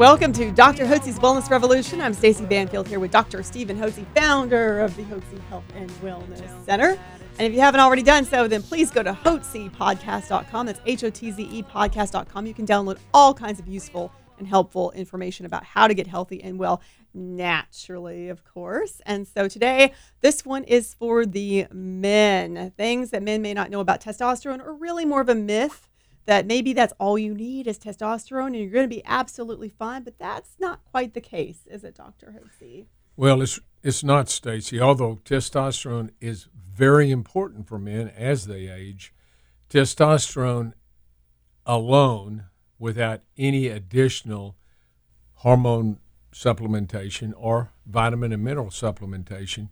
Welcome to Dr. Hotze's Wellness Revolution. I'm Stacy Banfield here with Dr. Stephen Hotze, founder of the Hotze Health and Wellness Center. And if you haven't already done so, then please go to hotzepodcast.com. That's H O T Z E podcast.com. You can download all kinds of useful and helpful information about how to get healthy and well naturally, of course. And so today, this one is for the men. Things that men may not know about testosterone are really more of a myth that maybe that's all you need is testosterone and you're going to be absolutely fine, but that's not quite the case, is it, Dr. Hotze? Well, it's it's not, Stacy. Although testosterone is very important for men as they age, testosterone alone, without any additional hormone supplementation or vitamin and mineral supplementation,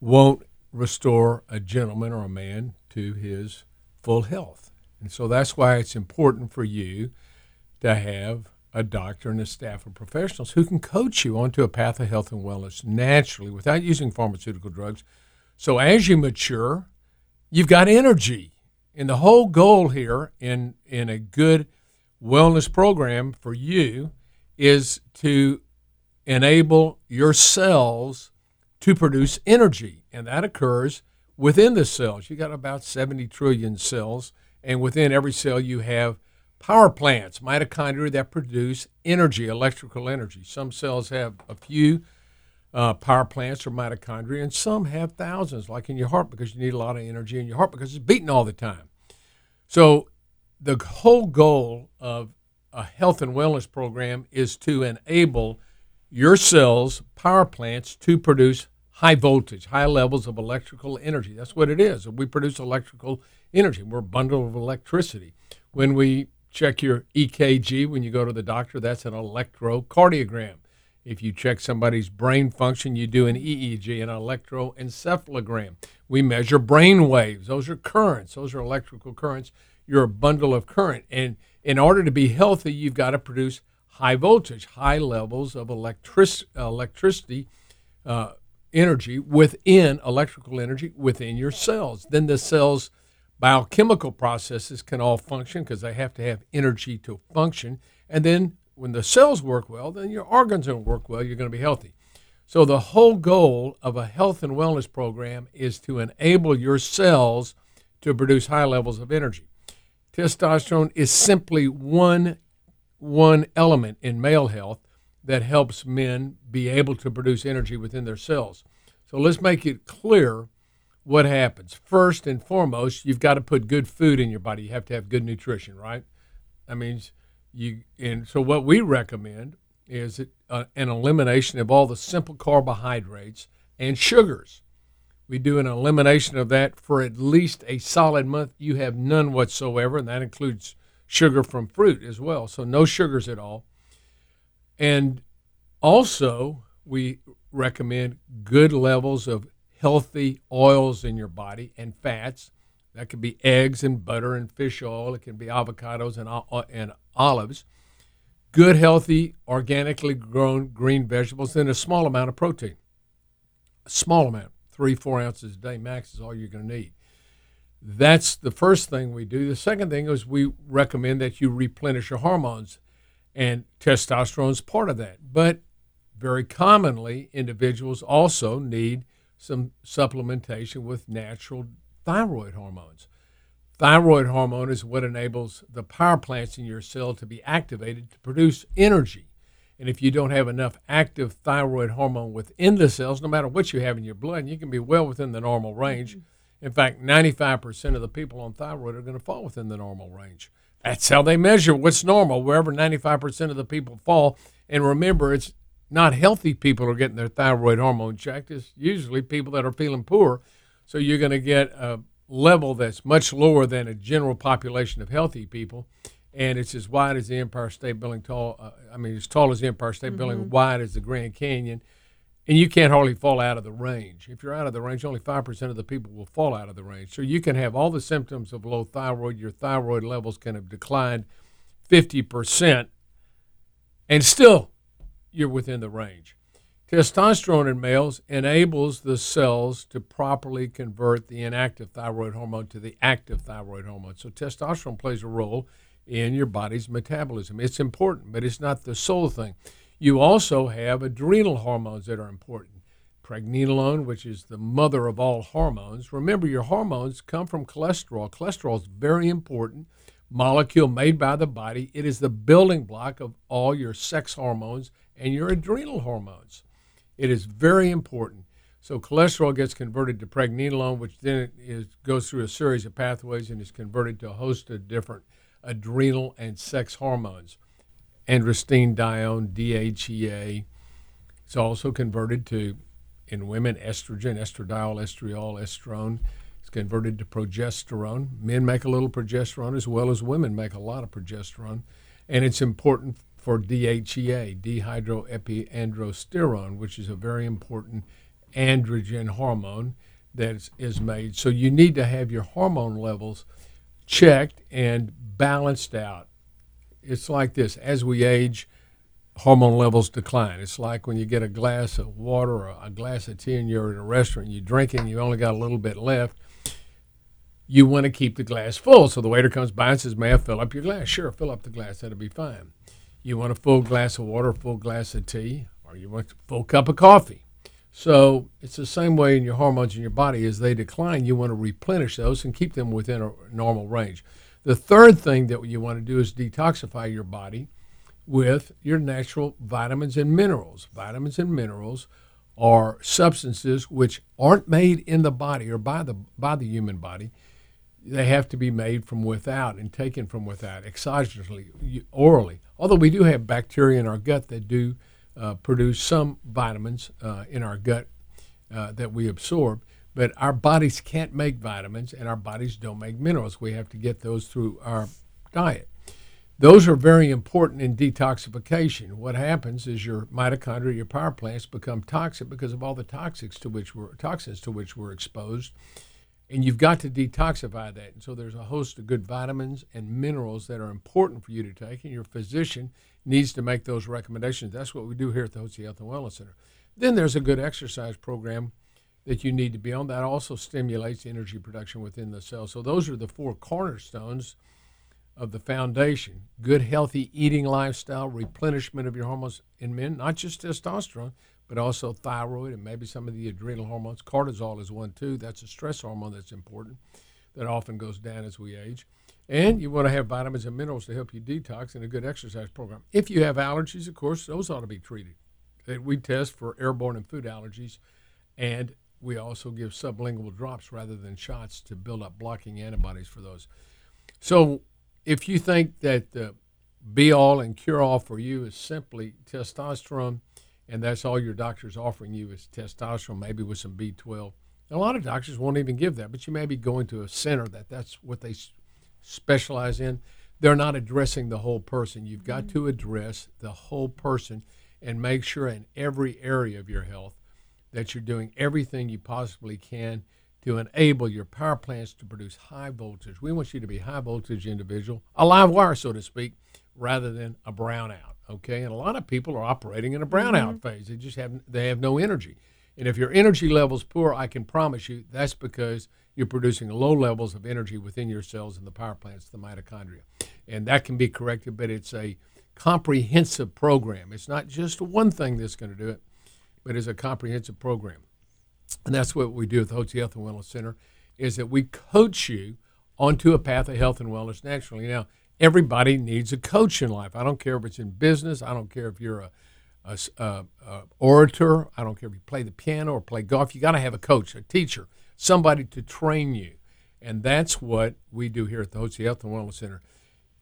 won't restore a gentleman or a man to his full health. And so that's why it's important for you to have a doctor and a staff of professionals who can coach you onto a path of health and wellness naturally without using pharmaceutical drugs. So as you mature, you've got energy. And the whole goal here in, in a good wellness program for you is to enable your cells to produce energy. And that occurs within the cells. You've got about 70 trillion cells and within every cell you have power plants, mitochondria that produce energy, electrical energy. Some cells have a few uh, power plants or mitochondria, and some have thousands, like in your heart, because you need a lot of energy in your heart because it's beating all the time. So, the whole goal of a health and wellness program is to enable your cells, power plants, to produce high voltage, high levels of electrical energy. That's what it is. We produce electrical energy. We're a bundle of electricity. When we check your EKG when you go to the doctor, that's an electrocardiogram. If you check somebody's brain function, you do an EEG, an electroencephalogram. We measure brain waves. Those are currents. Those are electrical currents. You're a bundle of current. And in order to be healthy, you've got to produce high voltage, high levels of electric- electricity uh, energy within electrical energy within your cells. Then the cells biochemical processes can all function because they have to have energy to function. And then when the cells work well, then your organs will work well. You're going to be healthy. So the whole goal of a health and wellness program is to enable your cells to produce high levels of energy. Testosterone is simply one one element in male health that helps men be able to produce energy within their cells. So let's make it clear what happens. First and foremost, you've got to put good food in your body. You have to have good nutrition, right? That means you. And so what we recommend is uh, an elimination of all the simple carbohydrates and sugars. We do an elimination of that for at least a solid month. You have none whatsoever, and that includes sugar from fruit as well. So no sugars at all. And also, we recommend good levels of healthy oils in your body and fats. That could be eggs and butter and fish oil. It can be avocados and, uh, and olives. Good, healthy, organically grown green vegetables, and a small amount of protein. A small amount, three, four ounces a day max is all you're going to need. That's the first thing we do. The second thing is we recommend that you replenish your hormones, and testosterone is part of that. But very commonly, individuals also need some supplementation with natural thyroid hormones. Thyroid hormone is what enables the power plants in your cell to be activated to produce energy. And if you don't have enough active thyroid hormone within the cells, no matter what you have in your blood, you can be well within the normal range. Mm-hmm. In fact, 95% of the people on thyroid are going to fall within the normal range. That's how they measure what's normal, wherever 95% of the people fall. And remember, it's not healthy people are getting their thyroid hormone checked. It's usually people that are feeling poor. So you're going to get a level that's much lower than a general population of healthy people. and it's as wide as the Empire State Building. Tall, uh, I mean, as tall as the Empire State Building, wide as the Grand Canyon, and you can't hardly fall out of the range. If you're out of the range, only five percent of the people will fall out of the range. So you can have all the symptoms of low thyroid. Your thyroid levels can have declined fifty percent, and still you're within the range. Testosterone in males enables the cells to properly convert the inactive thyroid hormone to the active thyroid hormone. So, testosterone plays a role in your body's metabolism. It's important, but it's not the sole thing. You also have adrenal hormones that are important. Pregnenolone, which is the mother of all hormones. Remember, your hormones come from cholesterol. Cholesterol is very important molecule made by the body. It is the building block of all your sex hormones and your adrenal hormones. It is very important. So cholesterol gets converted to pregnenolone, which then is, goes through a series of pathways and is converted to a host of different adrenal and sex hormones. Androstenedione, DHEA. It's also converted to, in women, estrogen, estradiol, estriol, estrone. It's converted to progesterone. Men make a little progesterone as well as women make a lot of progesterone. And it's important for DHEA, dehydroepiandrosterone, which is a very important androgen hormone that is made. So you need to have your hormone levels checked and balanced out. It's like this as we age, hormone levels decline. It's like when you get a glass of water or a glass of tea and you're at a restaurant, you drink it and you only got a little bit left. You want to keep the glass full. So the waiter comes by and says, May I fill up your glass? Sure, fill up the glass. That'll be fine. You want a full glass of water, full glass of tea, or you want a full cup of coffee. So it's the same way in your hormones in your body. As they decline, you want to replenish those and keep them within a normal range. The third thing that you want to do is detoxify your body with your natural vitamins and minerals. Vitamins and minerals are substances which aren't made in the body or by the by the human body. They have to be made from without and taken from without, exogenously, orally. Although we do have bacteria in our gut that do uh, produce some vitamins uh, in our gut uh, that we absorb, but our bodies can't make vitamins and our bodies don't make minerals. We have to get those through our diet. Those are very important in detoxification. What happens is your mitochondria, your power plants become toxic because of all the toxics to which we're toxins to which we're exposed. And you've got to detoxify that. And so there's a host of good vitamins and minerals that are important for you to take, and your physician needs to make those recommendations. That's what we do here at the Hotze Health and Wellness Center. Then there's a good exercise program that you need to be on. That also stimulates energy production within the cell. So those are the four cornerstones of the foundation. Good, healthy eating lifestyle, replenishment of your hormones in men, not just testosterone, but also thyroid and maybe some of the adrenal hormones. Cortisol is one too. That's a stress hormone that's important that often goes down as we age. And you want to have vitamins and minerals to help you detox and a good exercise program. If you have allergies, of course, those ought to be treated. Uh, we test for airborne and food allergies, and we also give sublingual drops rather than shots to build up blocking antibodies for those. So if you think that the be all and cure all for you is simply testosterone, and that's all your doctor's offering you is testosterone, maybe with some B12. a lot of doctors won't even give that, but you may be going to a center that that's what they specialize in. They're not addressing the whole person. You've got mm-hmm. to address the whole person and make sure in every area of your health that you're doing everything you possibly can to enable your power plants to produce high voltage. We want you to be high voltage individual, a live wire, so to speak, rather than a brownout. Okay, and a lot of people are operating in a brownout mm-hmm. phase. They just have they have no energy. And if your energy level's poor, I can promise you that's because you're producing low levels of energy within your cells in the power plants, the mitochondria. And that can be corrected, but it's a comprehensive program. It's not just one thing that's going to do it, but it's a comprehensive program. And that's what we do at the Hotze Health and Wellness Center is that we coach you onto a path of health and wellness naturally. Now, everybody needs a coach in life. I don't care if it's in business. I don't care if you're a, a, a, a orator. I don't care if you play the piano or play golf. You got to have a coach, a teacher, somebody to train you. And that's what we do here at the Hotze Health and Wellness Center.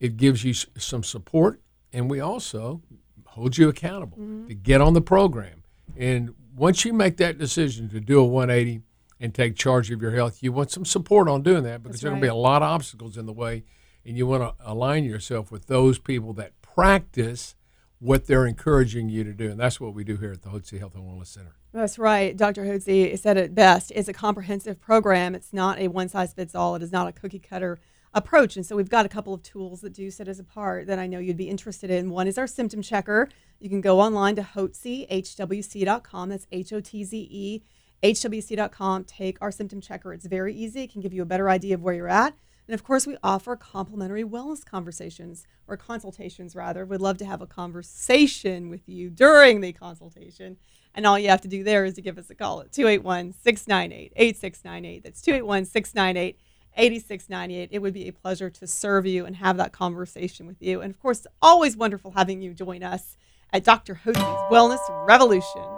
It gives you some support, and we also hold you accountable mm-hmm. to get on the program. And once you make that decision to do a 180 and take charge of your health, you want some support on doing that because there's right. going to be a lot of obstacles in the way. And you want to align yourself with those people that practice what they're encouraging you to do. And that's what we do here at the Hotze Health and Wellness Center. That's right. Dr. Hotze said it best. It's a comprehensive program. It's not a one size fits all. It is not a cookie cutter approach. And so we've got a couple of tools that do set us apart that I know you'd be interested in. One is our symptom checker. You can go online to hotzehwc.com. That's H O T Z E, HWC.com. Take our symptom checker. It's very easy. It can give you a better idea of where you're at. And of course, we offer complimentary wellness conversations or consultations, rather. We'd love to have a conversation with you during the consultation. And all you have to do there is to give us a call at 281 698 8698. That's 281 698 8698. It would be a pleasure to serve you and have that conversation with you. And of course, always wonderful having you join us at Dr. Hotze's Wellness Revolution.